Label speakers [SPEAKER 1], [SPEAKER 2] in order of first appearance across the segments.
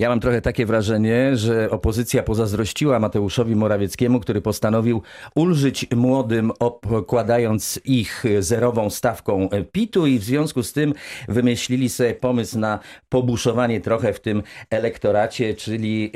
[SPEAKER 1] Ja mam trochę takie wrażenie, że opozycja pozazdrościła Mateuszowi Morawieckiemu, który postanowił ulżyć młodym, obkładając ich zerową stawką PIT-u i w związku z tym wymyślili sobie pomysł na pobuszowanie trochę w tym elektoracie, czyli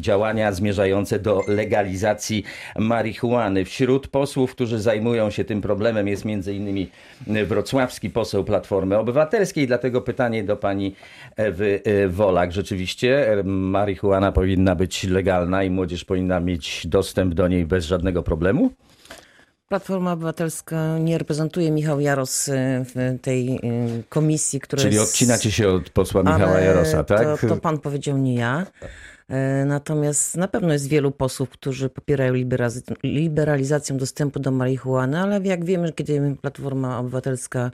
[SPEAKER 1] działania zmierzające do legalizacji marihuany. Wśród posłów, którzy zajmują się tym problemem jest innymi wrocławski poseł Platformy Obywatelskiej, dlatego pytanie do pani Ewy e, Wolak. Rzeczywiście marihuana powinna być legalna i młodzież powinna mieć dostęp do niej bez żadnego problemu?
[SPEAKER 2] Platforma Obywatelska nie reprezentuje Michał Jaros y, w tej y, komisji, która
[SPEAKER 1] Czyli
[SPEAKER 2] jest...
[SPEAKER 1] odcinacie się od posła Michała Jarosa, tak?
[SPEAKER 2] To, to pan powiedział, nie ja. E, natomiast na pewno jest wielu posłów, którzy popierają liberalizację dostępu do marihuany, ale jak wiemy, kiedy Platforma Obywatelska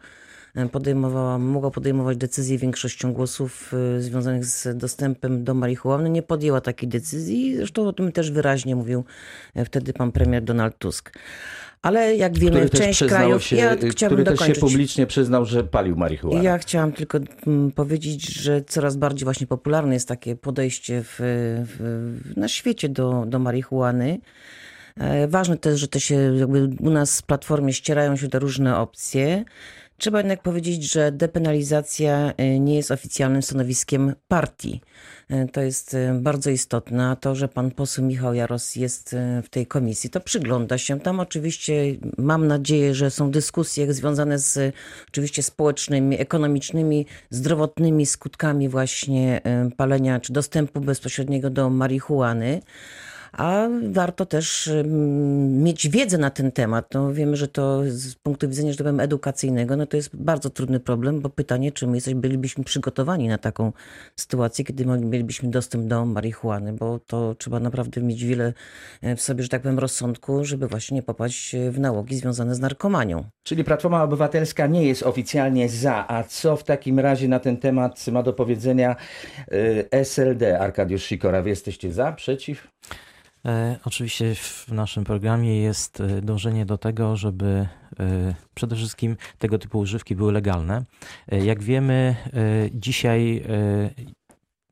[SPEAKER 2] podejmowała, mogła podejmować decyzje większością głosów e, związanych z dostępem do marihuany, nie podjęła takiej decyzji. Zresztą o tym też wyraźnie mówił wtedy pan premier Donald Tusk. Ale jak wiemy, część krajów.
[SPEAKER 1] Się,
[SPEAKER 2] ja
[SPEAKER 1] który
[SPEAKER 2] dokończyć.
[SPEAKER 1] też się publicznie przyznał, że palił marihuanę.
[SPEAKER 2] Ja chciałam tylko mm, powiedzieć, że coraz bardziej właśnie popularne jest takie podejście w, w, na świecie do, do marihuany. E, ważne też, że to się jakby u nas w platformie ścierają się te różne opcje. Trzeba jednak powiedzieć, że depenalizacja e, nie jest oficjalnym stanowiskiem partii. E, to jest e, bardzo istotne. To, że pan poseł Michał Jaros jest w tej komisji, to przygląda się. Tam oczywiście mam nadzieję, że są dyskusje związane z oczywiście społecznymi, ekonomicznymi, zdrowotnymi skutkami właśnie palenia czy dostępu bezpośredniego do marihuany a warto też mieć wiedzę na ten temat. No, wiemy, że to z punktu widzenia, że edukacyjnego, no to jest bardzo trudny problem, bo pytanie, czy my jesteśmy, bylibyśmy przygotowani na taką sytuację, kiedy mielibyśmy dostęp do marihuany, bo to trzeba naprawdę mieć wiele e, w sobie, że tak powiem, rozsądku, żeby właśnie nie popaść w nałogi związane z narkomanią.
[SPEAKER 1] Czyli Platforma Obywatelska nie jest oficjalnie za, a co w takim razie na ten temat ma do powiedzenia e, SLD? Arkadiusz Sikora, wy jesteście za, przeciw?
[SPEAKER 3] E, oczywiście w naszym programie jest e, dążenie do tego, żeby e, przede wszystkim tego typu używki były legalne. Jak wiemy, dzisiaj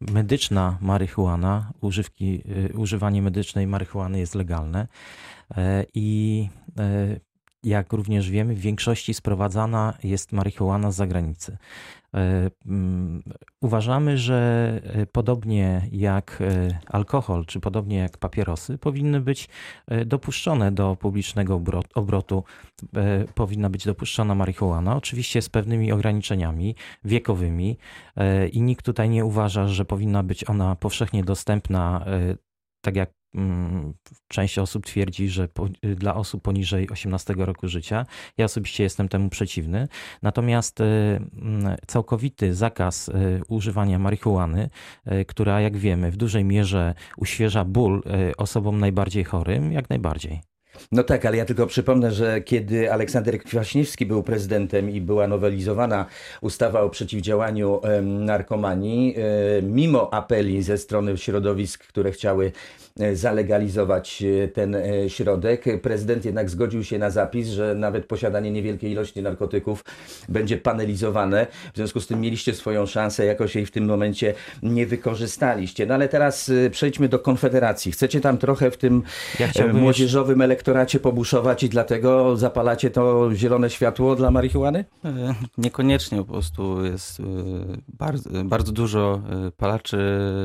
[SPEAKER 3] medyczna marihuana, używki, używanie medycznej marihuany jest legalne i jak również wiemy, w większości sprowadzana jest marihuana z zagranicy. E, mm, uważamy, że e, podobnie jak e, alkohol, czy podobnie jak papierosy, powinny być dopuszczone do publicznego obrotu, powinna być dopuszczona marihuana, oczywiście z pewnymi ograniczeniami wiekowymi i nikt tutaj nie uważa, że powinna być ona powszechnie dostępna tak jak część osób twierdzi, że po, dla osób poniżej 18 roku życia. Ja osobiście jestem temu przeciwny. Natomiast y, mm, całkowity zakaz y, używania marihuany, y, która jak wiemy w dużej mierze uświeża ból osobom najbardziej chorym, jak najbardziej.
[SPEAKER 1] No tak, ale ja tylko przypomnę, że kiedy Aleksander Kwaśniewski był prezydentem i była nowelizowana ustawa o przeciwdziałaniu narkomanii, mimo apeli ze strony środowisk, które chciały E, zalegalizować e, ten e, środek. Prezydent jednak zgodził się na zapis, że nawet posiadanie niewielkiej ilości narkotyków będzie panelizowane. W związku z tym mieliście swoją szansę, jakoś jej w tym momencie nie wykorzystaliście. No ale teraz przejdźmy do Konfederacji. Chcecie tam trochę w tym ja młodzieżowym elektoracie pobuszować i dlatego zapalacie to zielone światło dla marihuany?
[SPEAKER 4] Niekoniecznie, po prostu jest bardzo, bardzo dużo palaczy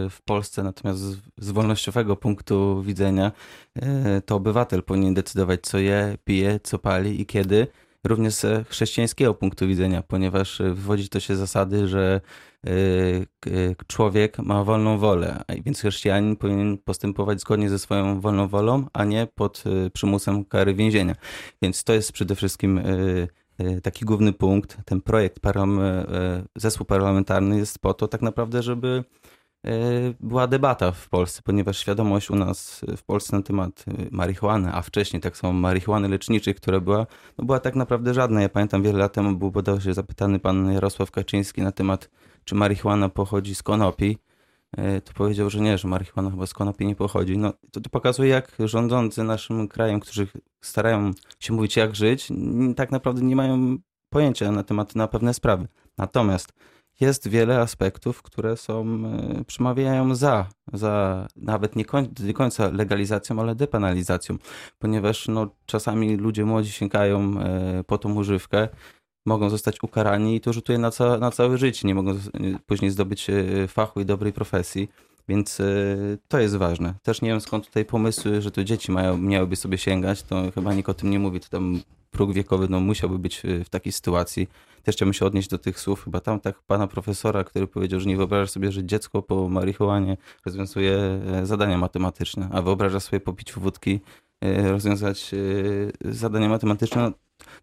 [SPEAKER 4] w Polsce, natomiast z wolnościowego punktu widzenia e, to obywatel powinien decydować, co je, pije, co pali i kiedy. Również z chrześcijańskiego punktu widzenia, ponieważ wywodzi to się zasady, że e, człowiek ma wolną wolę, więc chrześcijanin powinien postępować zgodnie ze swoją wolną wolą, a nie pod e, przymusem kary więzienia. Więc to jest przede wszystkim taki główny punkt. Ten projekt, zespół parlamentarny jest po to tak naprawdę, żeby była debata w Polsce, ponieważ świadomość u nas w Polsce na temat marihuany, a wcześniej tak samo marihuany leczniczej, która była, no była tak naprawdę żadna. Ja pamiętam wiele lat temu był bodajże zapytany pan Jarosław Kaczyński na temat, czy marihuana pochodzi z konopi. E, to powiedział, że nie, że marihuana chyba z konopi nie pochodzi. No, to, to pokazuje, jak rządzący naszym krajem, którzy starają się mówić, jak żyć, tak naprawdę nie mają pojęcia na temat na pewne sprawy. Natomiast jest wiele aspektów, które są, e, przemawiają za, za nawet nie, koń, nie końca legalizacją, ale depenalizacją, ponieważ no, czasami ludzie młodzi sięgają e, po tą używkę, mogą zostać ukarani i to rzutuje na, ca, na całe życie, nie mogą później zdobyć e, fachu i dobrej profesji. Więc e, to jest ważne. Też nie wiem skąd tutaj pomysły, że to dzieci mają, miałyby sobie sięgać, to chyba nikt o tym nie mówi, to tam próg wiekowy no, musiałby być e, w takiej sytuacji. Też chciałbym się odnieść do tych słów, chyba tam tak pana profesora, który powiedział, że nie wyobraża sobie, że dziecko po marihuanie rozwiązuje zadania matematyczne, a wyobraża sobie po piciu wódki rozwiązać zadania matematyczne.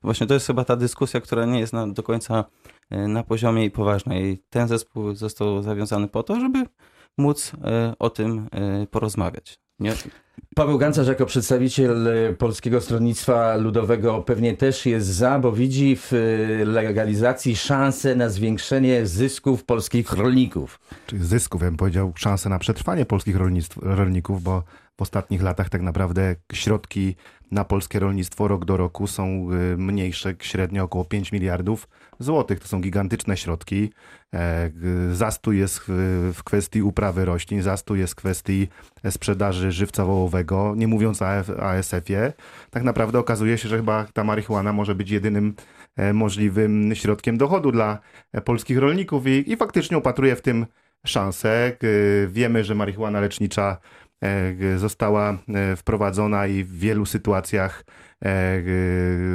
[SPEAKER 4] Właśnie to jest chyba ta dyskusja, która nie jest na, do końca e, na poziomie i poważna. I ten zespół został zawiązany po to, żeby móc e, o tym e, porozmawiać. Nie?
[SPEAKER 1] Paweł Gancarz jako przedstawiciel Polskiego Stronnictwa Ludowego pewnie też jest za, bo widzi w legalizacji szansę na zwiększenie zysków polskich rolników.
[SPEAKER 5] Czyli zysków, ja bym powiedział, szansę na przetrwanie polskich rolnictw, rolników, bo w ostatnich latach tak naprawdę środki na polskie rolnictwo rok do roku są y, mniejsze, średnio około 5 miliardów złotych. To są gigantyczne środki. E, Zastój jest w- w kwestii uprawy roślin, zastój jest w kwestii sprzedaży żywca wołowego, nie mówiąc o ASF-ie. Tak naprawdę okazuje się, że chyba ta marihuana może być jedynym e, możliwym środkiem dochodu dla polskich rolników i, i faktycznie upatruje w tym szansę. Wiemy, że marihuana lecznicza została e, wprowadzona i w wielu sytuacjach e,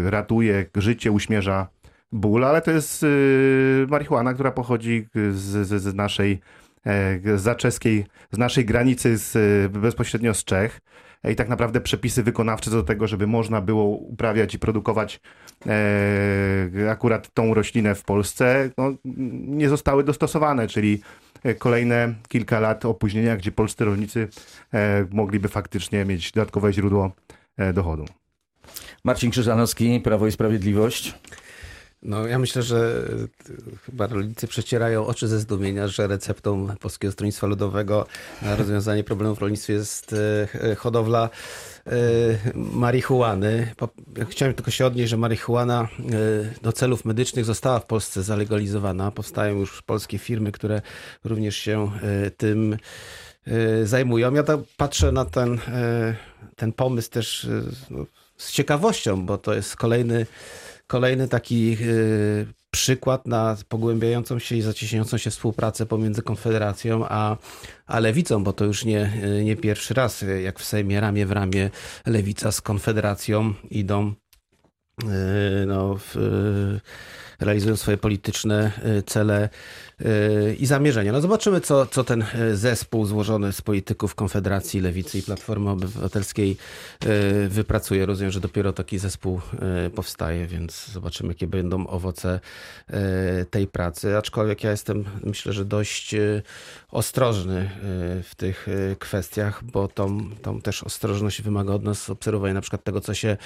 [SPEAKER 5] ratuje życie, uśmierza ból, ale to jest y, marihuana, która pochodzi z, z, z naszej e, g- zaczeskiej, z naszej granicy z, y, bezpośrednio z Czech. E, I tak naprawdę przepisy wykonawcze do tego, żeby można było uprawiać i produkować e, akurat tą roślinę w Polsce, no, nie zostały dostosowane, czyli e, kolejne kilka lat opóźnienia, gdzie polscy rolnicy e, mogliby faktycznie mieć dodatkowe źródło e, dochodu.
[SPEAKER 1] Marcin Krzyżanowski, Prawo i Sprawiedliwość.
[SPEAKER 6] No ja myślę, że y, chyba rolnicy przecierają oczy ze zdumienia, że receptą Polskiego Stronnictwa Ludowego na rozwiązanie problemów w rolnictwie jest y, hodowla y, marihuany. Chciałem tylko się odnieść, że marihuana do celów medycznych została w Polsce zalegalizowana. Powstają już polskie firmy, które również się tym zajmują. Ja tak patrzę na ten, ten pomysł też no, z ciekawością, bo to jest kolejny kolejny taki y, przykład na pogłębiającą się i zacieśniającą się współpracę pomiędzy Konfederacją a, a Lewicą, bo to już nie, y, nie pierwszy raz, y, jak w Sejmie ramię w ramię Lewica z Konfederacją idą no, w, realizują swoje polityczne y, cele y, i zamierzenia. No zobaczymy, co, co ten y, zespół złożony z polityków Konfederacji, Lewicy i Platformy Obywatelskiej wypracuje. Rozumiem, że dopiero taki zespół powstaje, więc zobaczymy, jakie będą owoce tej pracy. Aczkolwiek ja jestem, myślę, że dość ostrożny w tych kwestiach, bo tą, tą też ostrożność wymaga od nas obserwowania na przykład tego, co się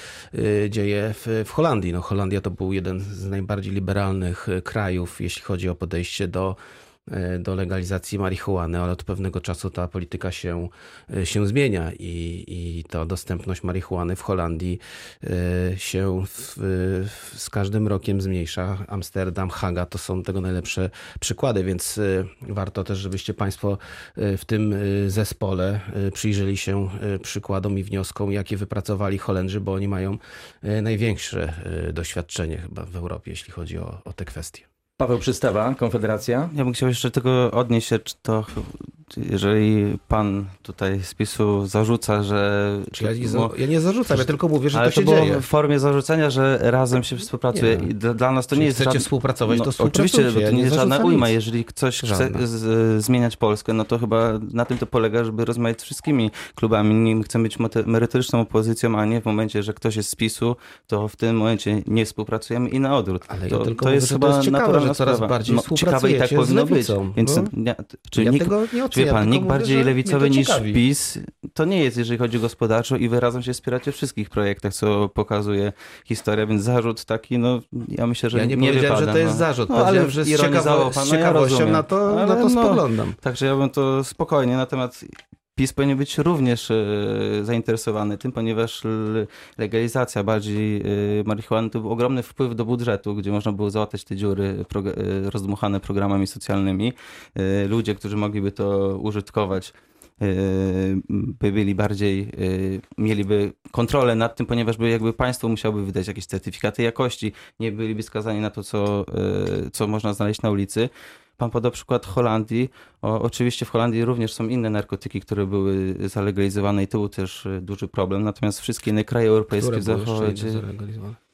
[SPEAKER 6] dzieje w, w Holandii. No, Holandia to był jeden z najbardziej liberalnych y, krajów, jeśli chodzi o podejście do do legalizacji marihuany, ale od pewnego czasu ta polityka się, y, się zmienia i, i ta dostępność marihuany w Holandii y, się w, z każdym rokiem zmniejsza. Amsterdam, Haga to są tego najlepsze przykłady, więc warto też, żebyście Państwo w tym zespole przyjrzeli się przykładom i wnioskom, jakie wypracowali Holendrzy, bo oni mają największe doświadczenie chyba w Europie, jeśli chodzi o, o te kwestie.
[SPEAKER 1] Paweł Przystawa, Konfederacja.
[SPEAKER 4] Ja bym chciał jeszcze tylko odnieść się, czy to, jeżeli pan tutaj z PiSu zarzuca, że...
[SPEAKER 6] Czy ja, nie za- ja nie zarzucam, ja tylko mówię, że
[SPEAKER 4] ale
[SPEAKER 6] to się
[SPEAKER 4] było
[SPEAKER 6] dzieje.
[SPEAKER 4] w formie zarzucenia, że razem się współpracuje.
[SPEAKER 6] Nie.
[SPEAKER 4] I dla, dla nas to
[SPEAKER 6] Jeżeli
[SPEAKER 4] nie jest
[SPEAKER 6] chcecie
[SPEAKER 4] żadne-
[SPEAKER 6] współpracować, to
[SPEAKER 4] no,
[SPEAKER 6] współpracujcie.
[SPEAKER 4] Oczywiście, bo
[SPEAKER 6] Ja
[SPEAKER 4] to nie
[SPEAKER 6] nie
[SPEAKER 4] jest żadna ujma.
[SPEAKER 6] nic.
[SPEAKER 4] Jeżeli ktoś
[SPEAKER 6] Żadna.
[SPEAKER 4] chce z, zmieniać Polskę, no to chyba na tym to polega, żeby rozmawiać z wszystkimi klubami. Nie chcemy być merytoryczną opozycją, a nie w momencie, że ktoś jest z PiSu, to w tym momencie nie współpracujemy i na odwrót.
[SPEAKER 6] Ale ja
[SPEAKER 4] to,
[SPEAKER 6] tylko
[SPEAKER 4] to
[SPEAKER 6] mówię,
[SPEAKER 4] jest
[SPEAKER 6] że to
[SPEAKER 4] chyba
[SPEAKER 6] jest ciekawe,
[SPEAKER 4] naturalna
[SPEAKER 6] że coraz
[SPEAKER 4] sprawa.
[SPEAKER 6] bardziej
[SPEAKER 4] no, ciekawe i tak powinno być. Więc nie, czy
[SPEAKER 6] ja
[SPEAKER 4] nikt,
[SPEAKER 6] tego nie
[SPEAKER 4] czy wie
[SPEAKER 6] oceniam,
[SPEAKER 4] pan, nikt bardziej lewicowy niż
[SPEAKER 6] ciekawi.
[SPEAKER 4] PiS to nie jest, jeżeli chodzi gospodarczo i wy razem się wspieracie w wszystkich projektach, co pokazuje historia, więc zarzut taki, no ja myślę, że
[SPEAKER 6] Ja nie,
[SPEAKER 4] nie
[SPEAKER 6] powiedziałem,
[SPEAKER 4] wypada,
[SPEAKER 6] że to jest
[SPEAKER 4] no.
[SPEAKER 6] zarzut.
[SPEAKER 4] No, ale
[SPEAKER 6] że z, ciekawo, z
[SPEAKER 4] no ja
[SPEAKER 6] ciekawością
[SPEAKER 4] rozumiem.
[SPEAKER 6] na to,
[SPEAKER 4] Ale
[SPEAKER 6] na to
[SPEAKER 4] no,
[SPEAKER 6] spoglądam.
[SPEAKER 4] Także ja bym to spokojnie na temat PiS powinien być również e, zainteresowany tym, ponieważ legalizacja bardziej e, marihuany to był ogromny wpływ do budżetu, gdzie można było załatać te dziury e, rozdmuchane programami socjalnymi. Ludzie, którzy mogliby to użytkować, by byli bardziej, mieliby kontrolę nad tym, ponieważ by jakby państwo musiałoby wydać jakieś certyfikaty jakości, nie byliby skazani na to, co, co można znaleźć na ulicy. Pan podał przykład Holandii. O, oczywiście w Holandii również są inne narkotyki, które były zalegalizowane i to był też e, duży problem. Natomiast wszystkie inne kraje europejskie w zachodzie,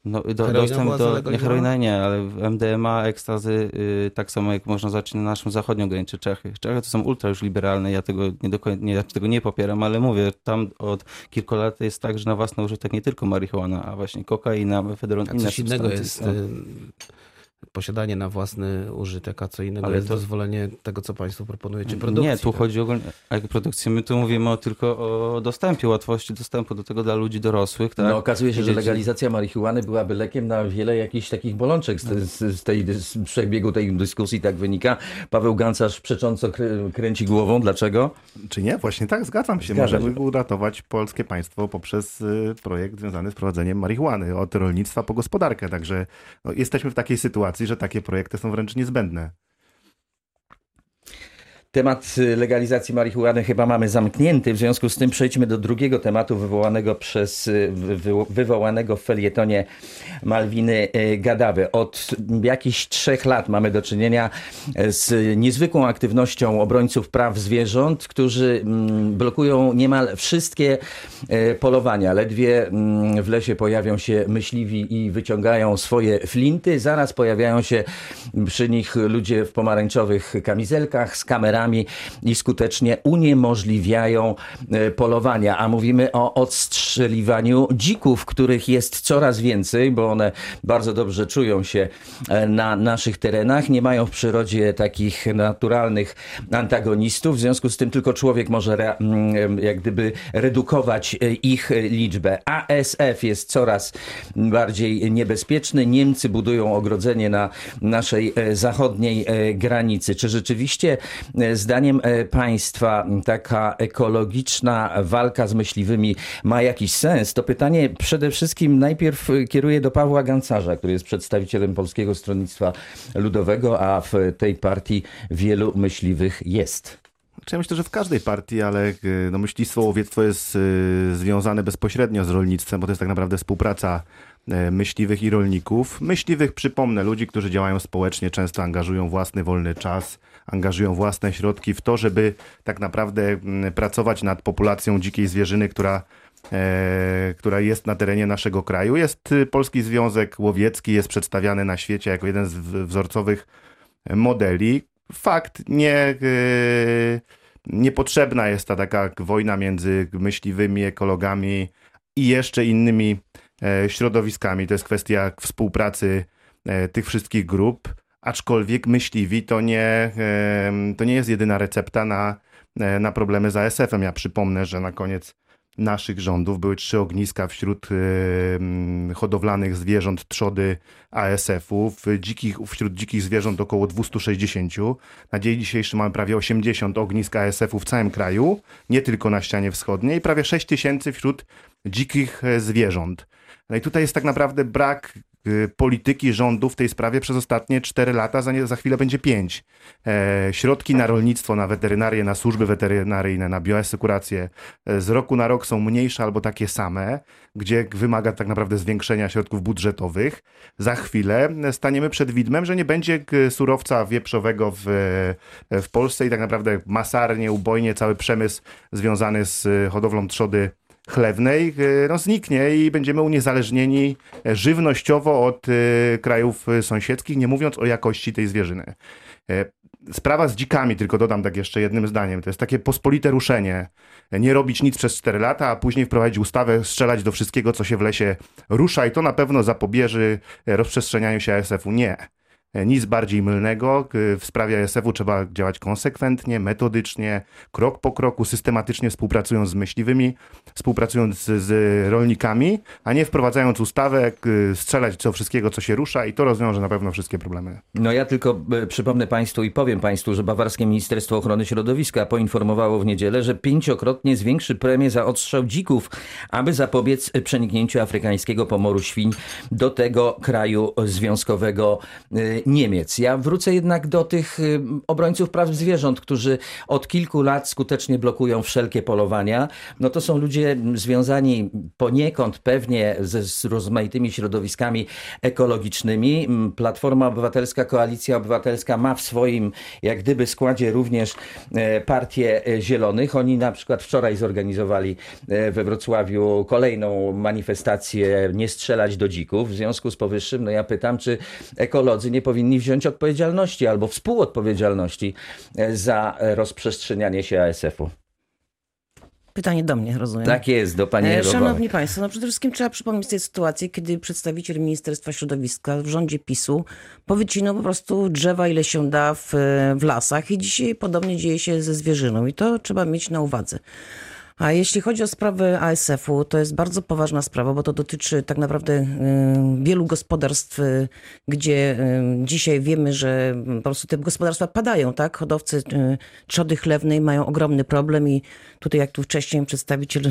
[SPEAKER 4] no, do, dostęp do nie, heroina nie, ale MDMA, ekstazy, y, tak samo jak można zobaczyć na naszym zachodnią granicy Czechy. Czechy to są ultra już liberalne, ja tego nie, do, koń- nie, ja tego nie popieram, ale mówię, tam od kilku lat jest tak, że na własny użytek nie tylko marihuana, a właśnie kokaina, mefedron,
[SPEAKER 6] A
[SPEAKER 4] inne
[SPEAKER 6] coś innego jest
[SPEAKER 4] są.
[SPEAKER 6] Posiadanie na własny użytek, a co innego
[SPEAKER 4] Ale
[SPEAKER 6] jest
[SPEAKER 4] to-
[SPEAKER 6] dozwolenie tego, co państwo proponujecie, produkcji.
[SPEAKER 4] Nie, tu
[SPEAKER 6] tak?
[SPEAKER 4] chodzi ogólnie o produkcję. My tu mówimy o, tylko o dostępie, łatwości dostępu do tego dla ludzi dorosłych. Tak?
[SPEAKER 1] No, okazuje się, że legalizacja marihuany byłaby lekiem na wiele jakichś takich bolączek. Z, z, z tej z przebiegu tej dyskusji tak wynika. Paweł Gancarz przecząco krę, kręci głową. Dlaczego?
[SPEAKER 5] Czy nie? Właśnie tak, zgadzam się.
[SPEAKER 1] Zgadza
[SPEAKER 5] Możemy
[SPEAKER 1] się.
[SPEAKER 5] uratować polskie państwo poprzez y, projekt związany z prowadzeniem marihuany, od rolnictwa po gospodarkę. Także no, jesteśmy w takiej sytuacji, że takie projekty są wręcz niezbędne.
[SPEAKER 1] Temat y, legalizacji marihuany chyba mamy zamknięty, w związku z tym przejdźmy do drugiego tematu wywołanego przez y, wy- wy- wywołanego w felietonie Malwiny y, Gadawy. Od jakichś trzech lat mamy do czynienia z niezwykłą aktywnością obrońców praw zwierząt, którzy mm, blokują niemal wszystkie polowania. Ledwie mm, w lesie pojawią się myśliwi i wyciągają swoje flinty, zaraz pojawiają się przy nich ludzie w pomarańczowych kamizelkach z kamerami i skutecznie uniemożliwiają e, polowania. A mówimy o odstrzeliwaniu dzików, których jest coraz więcej, bo one bardzo dobrze czują się e, na naszych terenach. Nie mają w przyrodzie takich naturalnych antagonistów, w związku z tym tylko człowiek może re, mm, jak gdyby redukować e, ich liczbę. ASF jest coraz bardziej niebezpieczny. Niemcy budują ogrodzenie na naszej zachodniej granicy. Czy rzeczywiście zdaniem e, państwa taka ekologiczna walka z myśliwymi ma jakiś sens? To pytanie przede wszystkim najpierw e, kieruję do Pawła Gancarza, który jest przedstawicielem Polskiego Stronnictwa Ludowego, a w tej partii wielu myśliwych jest.
[SPEAKER 5] Czy ja myślę, że w każdej partii, ale no, myślistwo, łowiectwo jest związane bezpośrednio z rolnictwem, bo to jest tak naprawdę współpraca myśliwych i rolników. Myśliwych, przypomnę, ludzi, którzy działają społecznie, często angażują własny wolny czas, angażują własne środki w to, żeby tak naprawdę mm, pracować nad populacją dzikiej zwierzyny, która e, która jest na terenie naszego kraju. Jest y, Polski Związek Łowiecki, jest przedstawiany na świecie jako jeden z wzorcowych modeli. Fakt, nie, yy, niepotrzebna jest ta taka wojna między myśliwymi, ekologami i jeszcze innymi e, środowiskami. To jest kwestia współpracy e, tych wszystkich grup, aczkolwiek myśliwi to nie, e, to nie jest jedyna recepta na, e, na problemy z ASF-em. Ja przypomnę, że na koniec naszych rządów były trzy ogniska wśród e, hodowlanych zwierząt trzody ASF-u. Dzikich, wśród dzikich zwierząt około 260. Na dzień dzisiejszy mamy prawie 80 ognisk ASF-u w całym kraju, nie tylko na ścianie wschodniej, prawie 6 tysięcy wśród dzikich e, zwierząt. No i tutaj jest tak naprawdę brak y, polityki rządu w tej sprawie przez ostatnie 4 lata, za, nie, za chwilę będzie 5. E, środki na rolnictwo, na weterynarię, na służby weterynaryjne, na bioasekurację e, z roku na rok są mniejsze albo takie same, gdzie wymaga tak naprawdę zwiększenia środków budżetowych. Za chwilę staniemy przed widmem, że nie będzie g- surowca wieprzowego w, e, w Polsce i tak naprawdę masarnie, ubojnie cały przemysł związany z e, hodowlą trzody chlewnej e, no, zniknie i będziemy uniezależnieni e, żywnościowo od e, krajów sąsiedzkich, nie mówiąc o jakości tej zwierzyny. Sprawa z dzikami, tylko dodam tak jeszcze jednym zdaniem, to jest takie pospolite ruszenie. Nie robić nic przez 4 lata, a później wprowadzić ustawę, strzelać do wszystkiego, co się w lesie rusza i to na pewno zapobieży rozprzestrzenianiu się ASF-u. Nie. E, Nic bardziej mylnego. E, W sprawie ASF-u trzeba działać konsekwentnie, metodycznie, krok po kroku, systematycznie współpracując z myśliwymi, współpracując z, rolnikami, a nie wprowadzając ustawę, k- strzelać co wszystkiego, co się rusza i to rozwiąże na pewno wszystkie problemy.
[SPEAKER 1] No ja tylko e, przypomnę Państwu i powiem Państwu, że bawarskie Ministerstwo Ochrony Środowiska poinformowało w niedzielę, że pięciokrotnie zwiększy premię za odstrzał dzików, aby zapobiec przeniknięciu afrykańskiego pomoru świń do tego kraju związkowego e, Niemiec. Ja wrócę jednak do tych e, obrońców praw zwierząt, którzy od kilku lat skutecznie blokują wszelkie polowania. No to są ludzie związani poniekąd pewnie ze z rozmaitymi środowiskami ekologicznymi. Mm, Platforma Obywatelska, Koalicja Obywatelska ma w swoim jak gdyby składzie również e, partię e, Zielonych. Oni na przykład wczoraj zorganizowali e, we Wrocławiu kolejną manifestację nie strzelać do dzików. W związku z powyższym no ja pytam, czy ekolodzy nie powinni wziąć odpowiedzialności albo współodpowiedzialności e, za e, rozprzestrzenianie się ASF-u.
[SPEAKER 2] Pytanie do mnie, rozumiem.
[SPEAKER 1] Tak jest, do pani
[SPEAKER 2] E,
[SPEAKER 1] Erowa.
[SPEAKER 2] Szanowni Państwo, no przede wszystkim trzeba przypomnieć tej sytuacji, kiedy przedstawiciel Ministerstwa Środowiska w rządzie PiSu powycinał po prostu drzewa, ile się da w, w lasach i dzisiaj podobnie dzieje się ze zwierzyną i to trzeba mieć na uwadze. A jeśli chodzi o sprawę ASF-u, to jest bardzo poważna sprawa, bo to dotyczy tak naprawdę y, wielu gospodarstw, y, gdzie y, dzisiaj wiemy, że po prostu te gospodarstwa padają, tak? Hodowcy trzody chlewnej mają ogromny problem i tutaj jak tu wcześniej przedstawiciel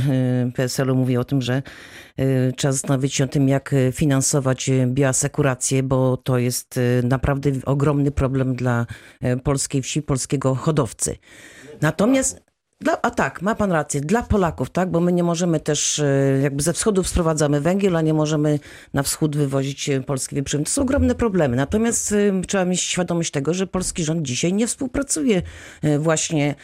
[SPEAKER 2] PSL-u mówi o tym, że trzeba zastanowić się o tym, jak finansować bioasekurację, bo to jest naprawdę ogromny problem dla polskiej wsi, polskiego hodowcy. Natomiast dla, a tak, ma pan rację, dla Polaków, tak, bo my nie możemy też, e, jakby ze wschodu sprowadzamy węgiel, a nie możemy na wschód wywozić e, polski wieprzymy. To są ogromne problemy. Natomiast e, trzeba mieć świadomość tego, że polski rząd dzisiaj nie współpracuje właśnie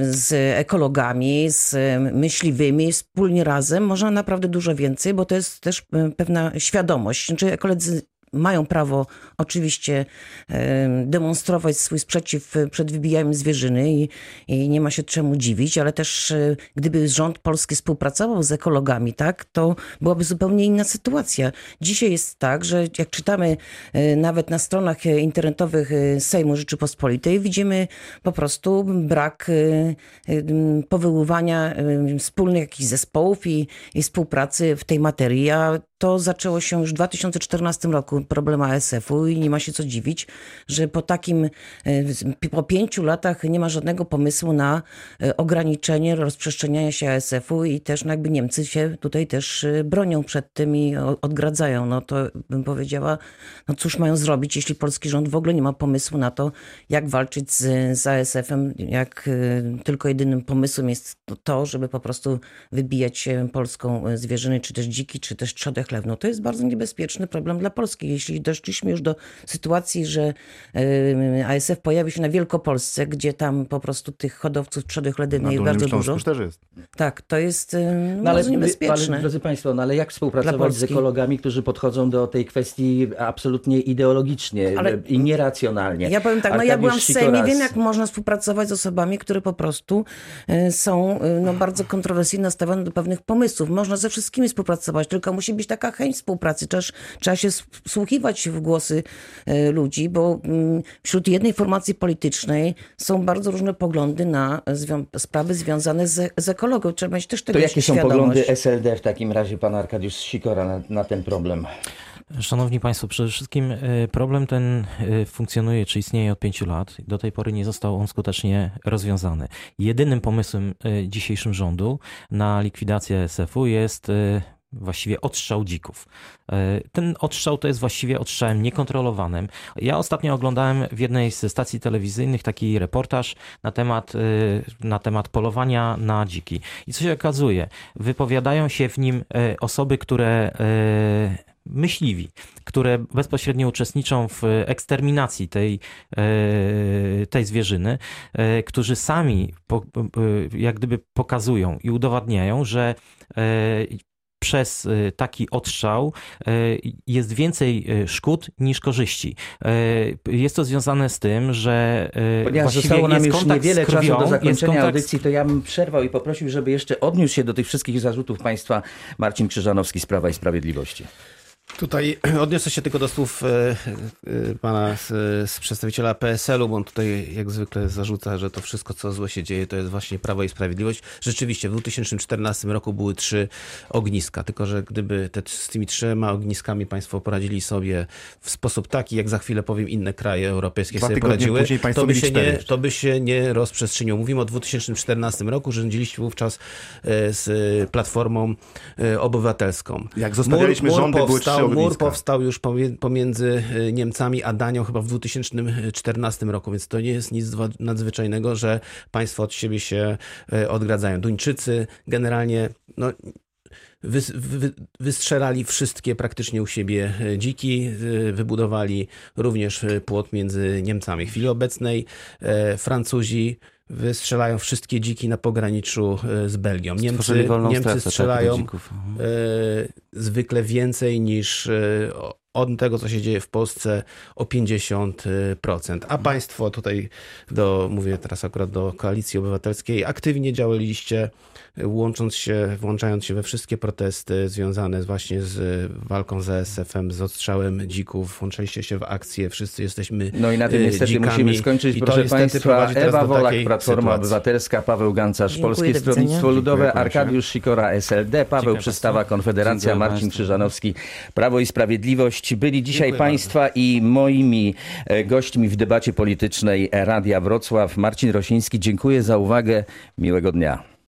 [SPEAKER 2] z ekologami, z myśliwymi, wspólnie razem. Można naprawdę dużo więcej, bo to jest też pewna świadomość. Znaczy ekolodzy mają prawo oczywiście e, demonstrować swój sprzeciw przed wybijaniem zwierzyny i, i nie ma się czemu dziwić, ale też e, gdyby rząd polski współpracował z ekologami, tak, to byłaby zupełnie inna sytuacja. Dzisiaj jest tak, że jak czytamy e, nawet na stronach internetowych Sejmu Rzeczypospolitej, widzimy po prostu brak powoływania wspólnych jakichś zespołów i, i współpracy w tej materii, a to zaczęło się już w 2014 roku, problem ASF-u i nie ma się co dziwić, że po takim, e, po pięciu latach nie ma żadnego pomysłu na e, ograniczenie rozprzestrzeniania się ASF-u i też no jakby Niemcy się tutaj też e, bronią przed tym i odgradzają. No to bym powiedziała, no cóż mają zrobić, jeśli polski rząd w ogóle nie ma pomysłu na to, jak walczyć z, z ASF-em, jak tylko jedynym pomysłem jest to- żeby po prostu wybijać polską zwierzynę, czy też dziki, czy też trzodę chlewną. To jest bardzo niebezpieczny problem dla Polski. Jeśli doszliśmy już do sytuacji, że e, ASF pojawi się na Wielkopolsce, gdzie tam po prostu tych hodowców trzody chlewnej jest bardzo
[SPEAKER 5] Śląsku
[SPEAKER 2] dużo,
[SPEAKER 5] już też jest.
[SPEAKER 2] tak, to jest e,
[SPEAKER 1] No ale,
[SPEAKER 2] bardzo niebezpieczne.
[SPEAKER 1] ale drodzy Państwo, no ale jak współpracować z ekologami, którzy podchodzą do tej kwestii absolutnie ideologicznie
[SPEAKER 2] Ale-
[SPEAKER 1] i nieracjonalnie?
[SPEAKER 2] Ja powiem tak, no ja byłam w Sejmie,
[SPEAKER 1] Sikoras-
[SPEAKER 2] wiem jak można współpracować z osobami, które po prostu e, są no, bardzo kontrowersyjnie nastawione do pewnych pomysłów. Można ze wszystkimi współpracować, tylko musi być taka chęć współpracy. Też trzeba się wsłuchiwać w głosy e, ludzi, bo mm, wśród jednej formacji politycznej są bardzo różne poglądy na zwią- sprawy związane z, z ekologią. Trzeba mieć też tego
[SPEAKER 1] To jakie są
[SPEAKER 2] świadomość.
[SPEAKER 1] poglądy SLD w takim razie, pan Arkadiusz Sikora, na, na ten problem?
[SPEAKER 3] Szanowni Państwo, przede wszystkim y, problem ten y, funkcjonuje czy istnieje od pięciu lat. Do tej pory nie został on skutecznie rozwiązany. Jedynym pomysłem dzisiejszym rządu na likwidację SF-u jest właściwie odstrzał dzików. Y, Ten odstrzał to jest właściwie odstrzałem niekontrolowanym. Ja ostatnio oglądałem w jednej z stacji telewizyjnych taki reportaż na temat, y, na temat polowania na dziki. I co się okazuje? Wypowiadają się w nim y, osoby, które myśliwi, które bezpośrednio uczestniczą w eksterminacji tej, e, tej zwierzyny, e, którzy sami po, e, jak gdyby pokazują i udowadniają, że e, przez e, taki odstrzał e, jest więcej e, szkód niż korzyści. Jest to związane z tym, że
[SPEAKER 1] Ponieważ zostało nam już niewiele
[SPEAKER 3] krwią,
[SPEAKER 1] czasu do zakończenia
[SPEAKER 3] kontakt
[SPEAKER 1] audycji, to ja bym przerwał i poprosił, żeby jeszcze odniósł się do tych wszystkich zarzutów państwa Marcin Krzyżanowski z Prawa i Sprawiedliwości.
[SPEAKER 6] Tutaj odniosę się tylko do słów e, e, pana z, z przedstawiciela PSL-u, bo on tutaj jak zwykle zarzuca, że to wszystko, co złe się dzieje, to jest właśnie Prawo i Sprawiedliwość. Rzeczywiście, w 2014 roku były trzy ogniska, tylko że gdyby te, z tymi trzema ogniskami państwo poradzili sobie w sposób taki, jak za chwilę powiem, inne kraje europejskie
[SPEAKER 5] Dwa
[SPEAKER 6] sobie poradziły, to by, się nie, to by się nie rozprzestrzeniło. Mówimy o 2014 roku, rządziliśmy wówczas e, z Platformą e, Obywatelską.
[SPEAKER 5] Jak zostawialiśmy rządy, były trzy
[SPEAKER 6] powstał, mur
[SPEAKER 5] ogniska.
[SPEAKER 6] powstał już pomiędzy y, Niemcami a Danią chyba w 2014 roku, więc to nie jest nic nadzwyczajnego, że państwo od siebie się y, odgradzają. Duńczycy generalnie no, wys- wy- wystrzelali wszystkie praktycznie u siebie y, dziki, wybudowali również płot między Niemcami. W chwili obecnej Francuzi wystrzelają wszystkie dziki na pograniczu e, z Belgią. Niemcy, Niemcy
[SPEAKER 4] tak,
[SPEAKER 6] strzelają e, zwykle więcej niż e, od tego, co się dzieje w Polsce o 50%. A państwo tutaj, do, mówię teraz akurat do Koalicji Obywatelskiej, aktywnie działaliście, łącząc się, włączając się we wszystkie protesty związane właśnie z walką z ASF-em, z odstrzałem dzików, włączaliście się w akcje, wszyscy jesteśmy
[SPEAKER 1] No i na tym
[SPEAKER 6] e,
[SPEAKER 1] niestety
[SPEAKER 6] dzikami.
[SPEAKER 1] musimy skończyć,
[SPEAKER 6] I
[SPEAKER 1] proszę Państwa. Ewa Wolak, Platforma
[SPEAKER 6] sytuacji.
[SPEAKER 1] Obywatelska, Paweł Gancarz,
[SPEAKER 2] Dziękuję,
[SPEAKER 1] Polskie. Stronnictwo Ludowe,
[SPEAKER 5] Dziękuję,
[SPEAKER 1] Arkadiusz Sikora, SLD, Paweł
[SPEAKER 3] Dziękuję
[SPEAKER 1] Przystawa. Konfederacja,
[SPEAKER 4] Dziękuję
[SPEAKER 1] Marcin
[SPEAKER 4] państwu.
[SPEAKER 1] Krzyżanowski, Prawo i Sprawiedliwość. Byli dzisiaj
[SPEAKER 6] Dziękuję
[SPEAKER 1] Państwa i moimi e, gośćmi w debacie politycznej Radia Wrocław. Marcin Rosiński, dziękuję za uwagę. Miłego dnia.